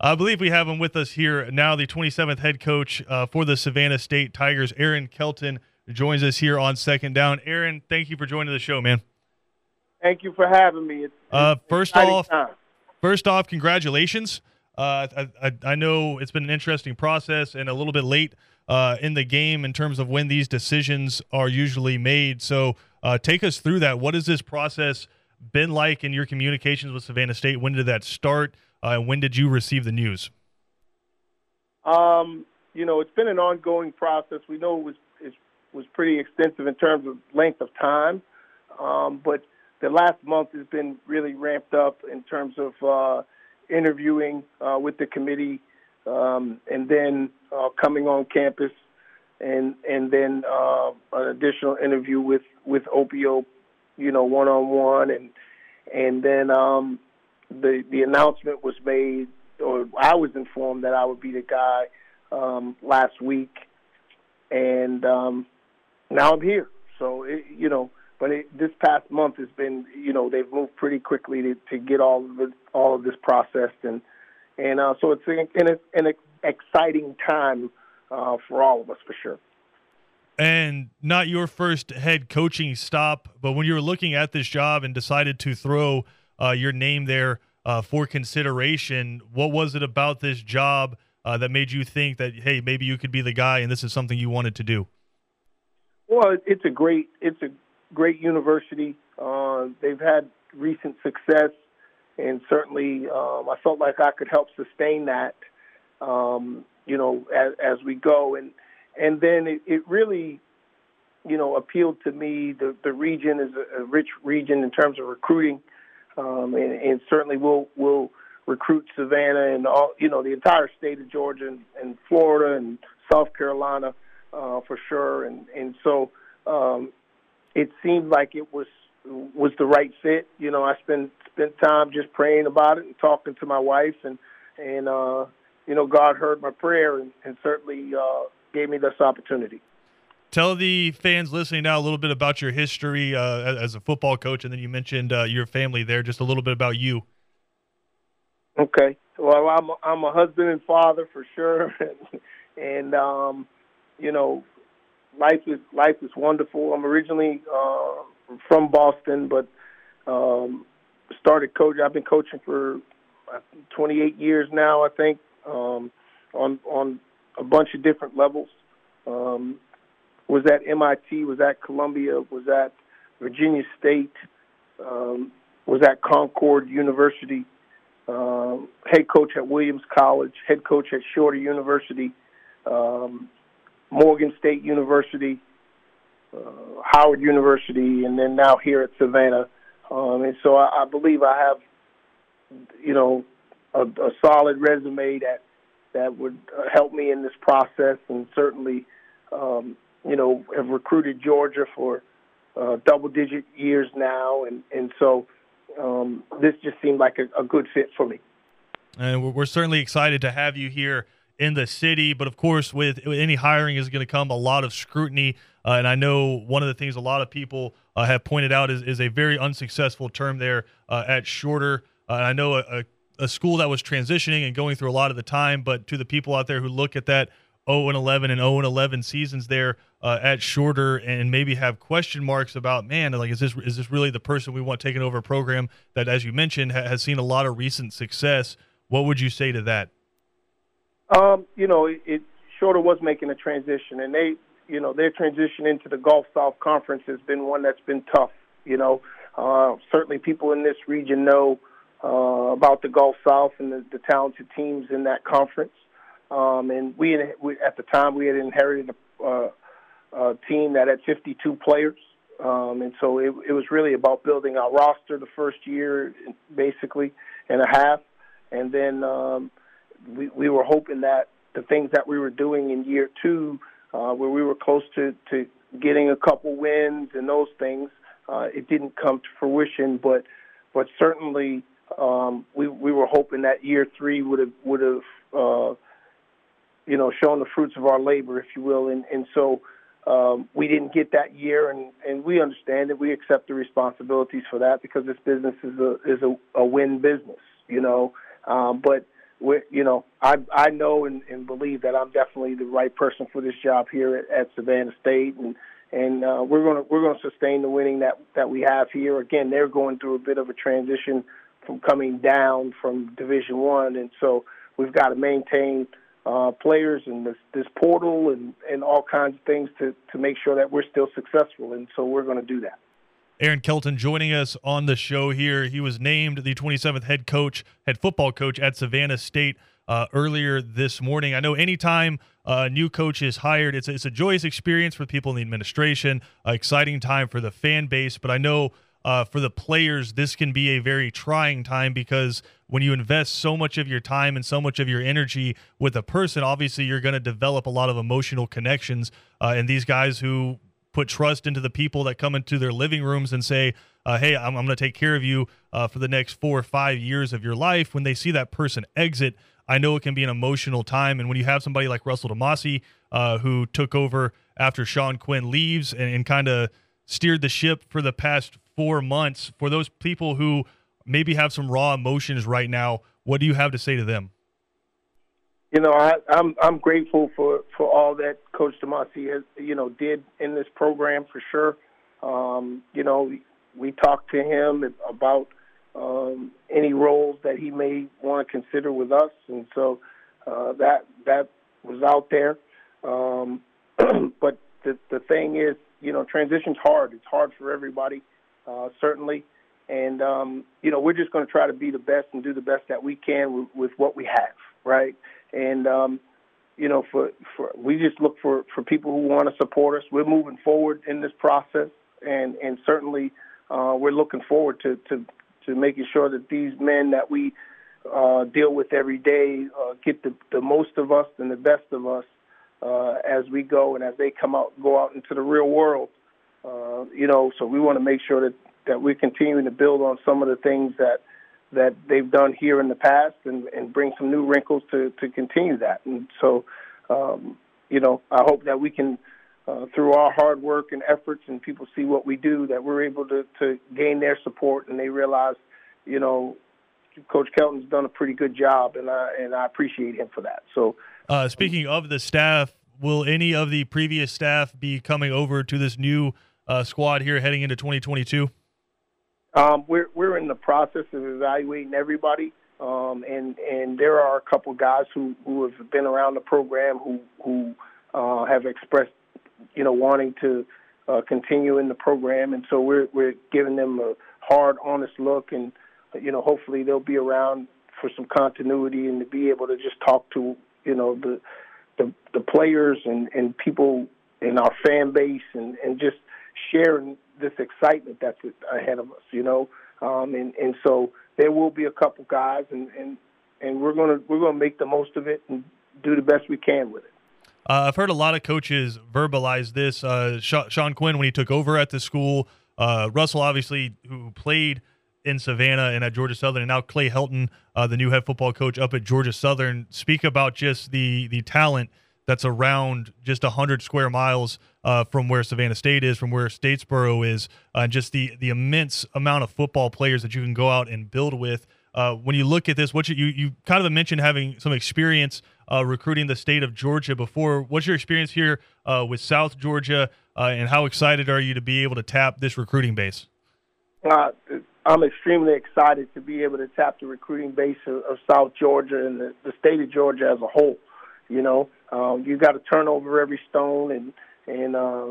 I believe we have him with us here now, the 27th head coach uh, for the Savannah State Tigers, Aaron Kelton, joins us here on Second Down. Aaron, thank you for joining the show, man. Thank you for having me. It's, uh, first off, time. first off, congratulations. Uh, I, I, I, know it's been an interesting process and a little bit late uh, in the game in terms of when these decisions are usually made. So uh, take us through that. What has this process been like in your communications with Savannah State? When did that start? Uh, when did you receive the news? Um, you know, it's been an ongoing process. We know it was it was pretty extensive in terms of length of time, um, but the last month has been really ramped up in terms of uh, interviewing uh, with the committee, um, and then uh, coming on campus, and and then uh, an additional interview with with Opio, you know, one on one, and and then um, the the announcement was made, or I was informed that I would be the guy um, last week, and um, now I'm here. So it, you know, but it, this past month has been, you know, they've moved pretty quickly to, to get all of the, all of this processed, and and uh, so it's an, an, an exciting time uh, for all of us for sure. And not your first head coaching stop, but when you were looking at this job and decided to throw uh, your name there uh, for consideration. What was it about this job uh, that made you think that hey, maybe you could be the guy, and this is something you wanted to do? Well, it's a great it's a great university. Uh, they've had recent success, and certainly um, I felt like I could help sustain that. Um, you know, as, as we go, and and then it, it really you know, appealed to me. The the region is a, a rich region in terms of recruiting um, and, and certainly we'll we'll recruit Savannah and all you know the entire state of Georgia and, and Florida and South Carolina uh, for sure. And and so um, it seemed like it was was the right fit. You know, I spent spent time just praying about it and talking to my wife, and and uh, you know God heard my prayer and, and certainly uh, gave me this opportunity. Tell the fans listening now a little bit about your history uh, as a football coach, and then you mentioned uh, your family there. Just a little bit about you. Okay. Well, I'm a, I'm a husband and father for sure, and um, you know, life is life is wonderful. I'm originally uh, from Boston, but um, started coaching. I've been coaching for 28 years now, I think, um, on on a bunch of different levels. Um, was at MIT, was at Columbia, was at Virginia State, um, was at Concord University, um, head coach at Williams College, head coach at Shorter University, um, Morgan State University, uh, Howard University, and then now here at Savannah. Um, and so I, I believe I have, you know, a, a solid resume that that would uh, help me in this process, and certainly um, you know, have recruited Georgia for uh, double-digit years now, and and so um, this just seemed like a, a good fit for me. And we're certainly excited to have you here in the city. But of course, with, any hiring is going to come a lot of scrutiny. Uh, and I know one of the things a lot of people uh, have pointed out is, is a very unsuccessful term there uh, at Shorter. Uh, I know a, a, school that was transitioning and going through a lot of the time, but to the people out there who look at that 0 and 11 and 0 and 11 seasons there uh, at Shorter and maybe have question marks about man like is this is this really the person we want taking over a program that as you mentioned ha- has seen a lot of recent success? What would you say to that? Um, you know it, it Shorter was making a transition and they you know their transition into the Gulf South Conference has been one that's been tough you know. Uh, certainly people in this region know uh, about the Gulf South and the, the talented teams in that conference um, and we, we, at the time, we had inherited a, uh, a team that had 52 players. Um, and so it, it was really about building our roster the first year, basically, and a half. And then um, we, we were hoping that the things that we were doing in year two, uh, where we were close to, to getting a couple wins and those things, uh, it didn't come to fruition. But but certainly um, we we were hoping that year three would have would have uh, you know, showing the fruits of our labor, if you will. And, and so um, we didn't get that year, and, and we understand that we accept the responsibilities for that because this business is a is a, a win business, you know. Um, but we, you know, I I know and, and believe that I'm definitely the right person for this job here at, at Savannah State, and and uh, we're gonna we're gonna sustain the winning that that we have here. Again, they're going through a bit of a transition from coming down from Division One, and so we've got to maintain uh, players and this, this portal and, and all kinds of things to, to make sure that we're still successful. And so we're going to do that. Aaron Kelton joining us on the show here. He was named the 27th head coach, head football coach at Savannah State uh, earlier this morning. I know anytime a new coach is hired, it's, it's a joyous experience for people in the administration, uh, exciting time for the fan base. But I know uh, for the players, this can be a very trying time because when you invest so much of your time and so much of your energy with a person, obviously you're going to develop a lot of emotional connections. Uh, and these guys who put trust into the people that come into their living rooms and say, uh, "Hey, I'm, I'm going to take care of you uh, for the next four or five years of your life." When they see that person exit, I know it can be an emotional time. And when you have somebody like Russell DeMasi, uh, who took over after Shawn Quinn leaves and, and kind of steered the ship for the past four months, for those people who maybe have some raw emotions right now, what do you have to say to them? You know, I, I'm I'm grateful for, for all that Coach DeMasi has you know did in this program for sure. Um, you know, we, we talked to him about um, any roles that he may want to consider with us, and so uh, that that was out there. Um, but the the thing is, you know, transition's hard. It's hard for everybody uh, certainly. And um, you know, we're just going to try to be the best and do the best that we can with, with what we have, right? And um, you know, for for we just look for for people who want to support us. We're moving forward in this process, and and certainly uh, we're looking forward to to to making sure that these men that we uh, deal with every day uh, get the, the most of us and the best of us uh, as we go and as they come out go out into the real world uh, you know, so we want to make sure that, that we're continuing to build on some of the things that that they've done here in the past and, and bring some new wrinkles to, to continue that. And so, um, you know, I hope that we can, uh, through our hard work and efforts and people see what we do, that we're able to, to gain their support and they realize, you know, Coach Kelton's done a pretty good job, and I and I appreciate him for that. So, uh, speaking of the staff, will any of the previous staff be coming over to this new uh, squad here heading into 2022? Um, we're we're in the process of evaluating everybody, um, and and there are a couple guys who, who have been around the program who who uh, have expressed, you know, wanting to uh, continue in the program, and so we're we're giving them a hard, honest look, and you know, hopefully they'll be around for some continuity and to be able to just talk to you know the the, the players and, and people in our fan base and, and just sharing this excitement that's ahead of us, you know. Um, and, and so there will be a couple guys, and, and, and we're gonna we're gonna make the most of it and do the best we can with it. Uh, I've heard a lot of coaches verbalize this. Uh, Shawn Quinn, when he took over at the school, uh, Russell, obviously, who played in Savannah and at Georgia Southern, and now Clay Helton, uh, the new head football coach up at Georgia Southern, speak about just the the talent that's around just 100 square miles uh, from where Savannah State is, from where Statesboro is, uh, and just the the immense amount of football players that you can go out and build with. Uh, when you look at this, what you, you, you kind of mentioned having some experience uh, recruiting the state of Georgia before. What's your experience here uh, with South Georgia, uh, and how excited are you to be able to tap this recruiting base? I'm extremely excited to be able to tap the recruiting base of, of South Georgia and the, the state of Georgia as a whole. You know, um, you got to turn over every stone and and uh,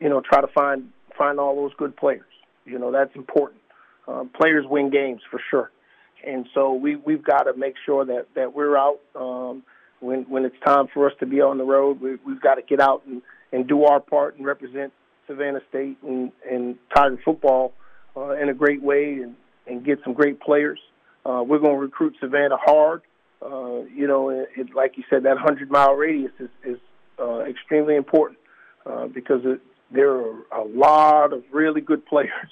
you know try to find find all those good players. You know that's important. Uh, players win games for sure, and so we we've got to make sure that that we're out um, when when it's time for us to be on the road. We, we've got to get out and and do our part and represent Savannah State and and Tiger football uh, in a great way and and get some great players. Uh, we're going to recruit Savannah hard. Uh, you know, it, it, like you said, that 100 mile radius is, is uh, extremely important uh, because it, there are a lot of really good players,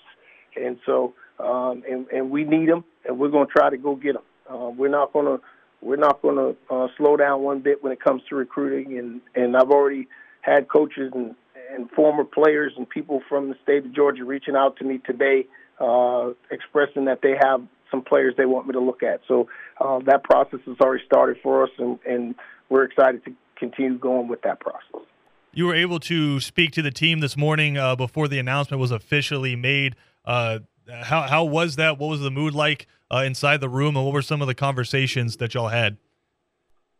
and so um, and, and we need them, and we're going to try to go get them. Uh, we're not going to we're not going to uh, slow down one bit when it comes to recruiting, and and I've already had coaches and and former players and people from the state of Georgia reaching out to me today, uh, expressing that they have some players they want me to look at. So uh, that process has already started for us, and, and we're excited to continue going with that process. You were able to speak to the team this morning uh, before the announcement was officially made. Uh, how how was that? What was the mood like uh, inside the room, and what were some of the conversations that y'all had?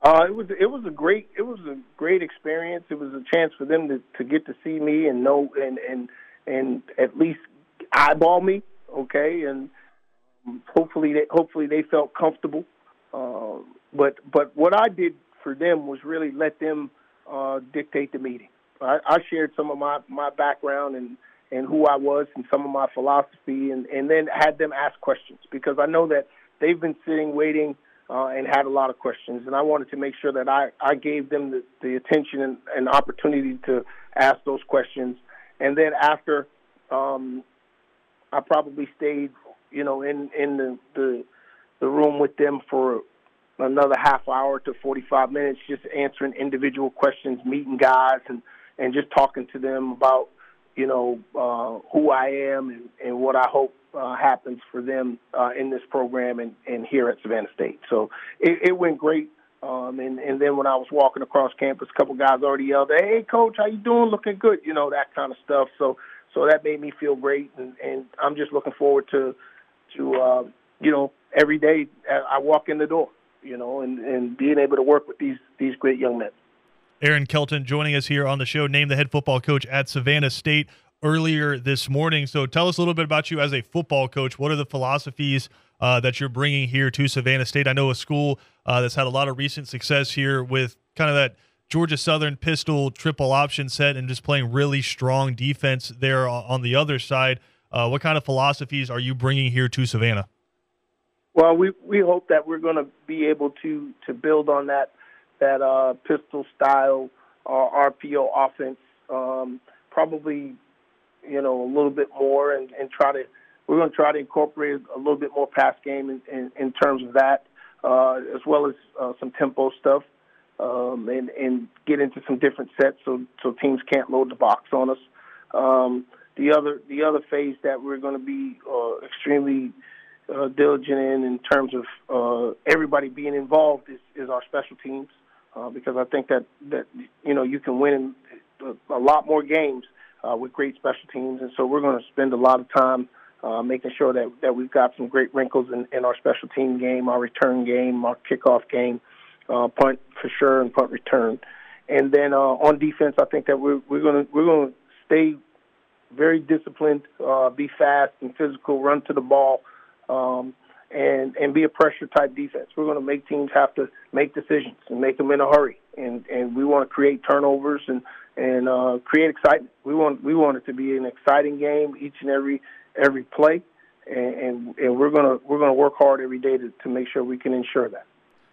Uh, it was it was a great it was a great experience. It was a chance for them to, to get to see me and know and and and at least eyeball me, okay, and hopefully they hopefully they felt comfortable. Uh, but but what I did for them was really let them uh, dictate the meeting. I, I shared some of my my background and and who I was and some of my philosophy, and and then had them ask questions because I know that they've been sitting waiting. Uh, and had a lot of questions, and I wanted to make sure that I, I gave them the, the attention and, and opportunity to ask those questions. And then after um, I probably stayed, you know, in in the, the the room with them for another half hour to 45 minutes, just answering individual questions, meeting guys, and and just talking to them about, you know, uh, who I am and, and what I hope uh, happens for them uh, in this program and, and here at Savannah State. So it, it went great. Um, and, and then when I was walking across campus, a couple guys already yelled, "Hey, coach, how you doing? Looking good," you know, that kind of stuff. So so that made me feel great, and, and I'm just looking forward to to uh, you know every day I walk in the door, you know, and, and being able to work with these these great young men. Aaron Kelton joining us here on the show, named the head football coach at Savannah State earlier this morning. So tell us a little bit about you as a football coach. What are the philosophies uh, that you're bringing here to Savannah State? I know a school uh, that's had a lot of recent success here with kind of that Georgia Southern pistol triple option set and just playing really strong defense there on the other side. Uh, what kind of philosophies are you bringing here to Savannah? Well, we we hope that we're going to be able to to build on that that uh, pistol style uh, RPO offense. Um, probably, you know, a little bit more, and, and try to. We're going to try to incorporate a little bit more pass game in, in, in terms of that, uh, as well as uh, some tempo stuff um, and and get into some different sets so so teams can't load the box on us. Um, the other the other phase that we're going to be uh, extremely uh, diligent in in terms of uh, everybody being involved is, is our special teams uh, because I think that that you know you can win a, a lot more games uh, with great special teams, and so we're going to spend a lot of time. Uh, making sure that, that we've got some great wrinkles in, in our special team game, our return game, our kickoff game, uh, punt for sure, and punt return. And then uh, on defense, I think that we're we're gonna we're gonna stay very disciplined, uh, be fast and physical, run to the ball, um, and and be a pressure type defense. We're going to make teams have to make decisions and make them in a hurry, and and we want to create turnovers and and uh, create excitement. We want we want it to be an exciting game each and every every play, and and, and we're gonna we're gonna work hard every day to, to make sure we can ensure that.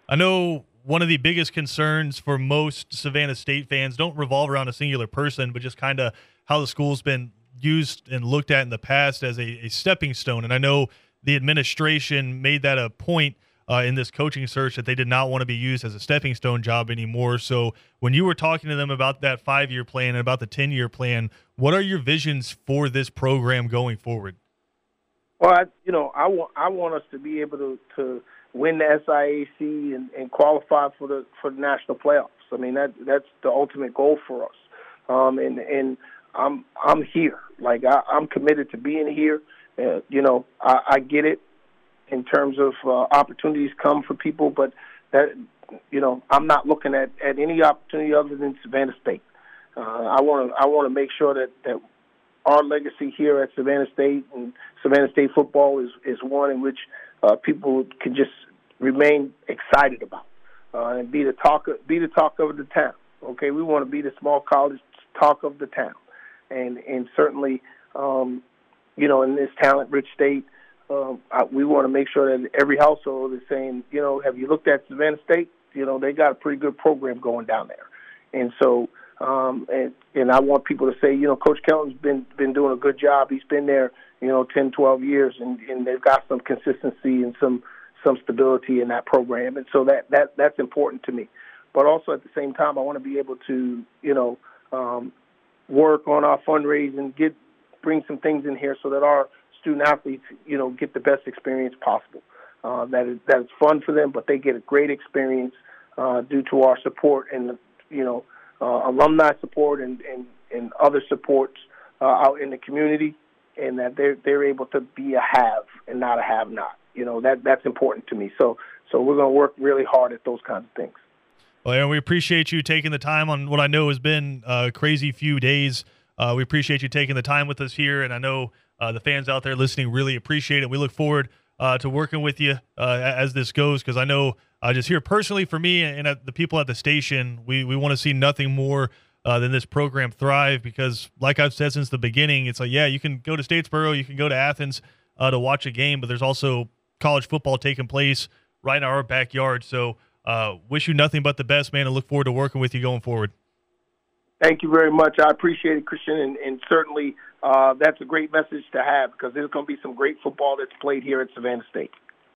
I know one of the biggest concerns for most Savannah State fans don't revolve around a singular person, but just kind of how the school's been used and looked at in the past as a, a stepping stone. And I know the administration made that a point uh, in this coaching search that they did not want to be used as a stepping stone job anymore. So when you were talking to them about that five year plan and about the 10 year plan, what are your visions for this program going forward? Well, I, you know, I want I want us to be able to, to win the SIAC and, and qualify for the for the national playoffs. I mean that that's the ultimate goal for us. Um, and and I'm I'm here. Like I, I'm committed to being here. Uh, you know, I, I get it in terms of uh, opportunities come for people, but that you know I'm not looking at, at any opportunity other than Savannah State. Uh, I want to I want to make sure that that our legacy here at Savannah State and Savannah State football is is one in which uh, people can just remain excited about uh, and be the talk of, be the talk of the town. Okay, we want to be the small college talk of the town, and and certainly, um, you know, in this talent-rich state, um, I, we want to make sure that every household is saying, you know, have you looked at Savannah State? You know, they got a pretty good program going down there, and so. Um, and and I want people to say, you know, Coach Kelton's been been doing a good job. He's been there, you know, 10, 12 years, and and they've got some consistency and some some stability in that program, and so that that that's important to me. But also at the same time, I want to be able to you know um, work on our fundraising, get bring some things in here so that our student athletes, you know, get the best experience possible. Uh, that is that is fun for them, but they get a great experience uh, due to our support and you know uh, alumni support and, and, and other supports uh, out in the community, and that they're they're able to be a have and not a have not. You know that that's important to me. So so we're going to work really hard at those kinds of things. Well, Aaron, we appreciate you taking the time on what I know has been a crazy few days. Uh, we appreciate you taking the time with us here, and I know uh, the fans out there listening really appreciate it. We look forward uh, to working with you uh, as this goes because I know uh, just here personally for me and the people at the station, we, we want to see nothing more uh, than this program thrive because, like I've said since the beginning, it's like, yeah, you can go to Statesboro, you can go to Athens to watch a game, but there's also college football taking place right in our backyard. So, wish you nothing but the best, man, and look forward to working with you going forward. Thank you very much. I appreciate it, Christian, and, and certainly uh, that's a great message to have because there's going to be some great football that's played here at Savannah State.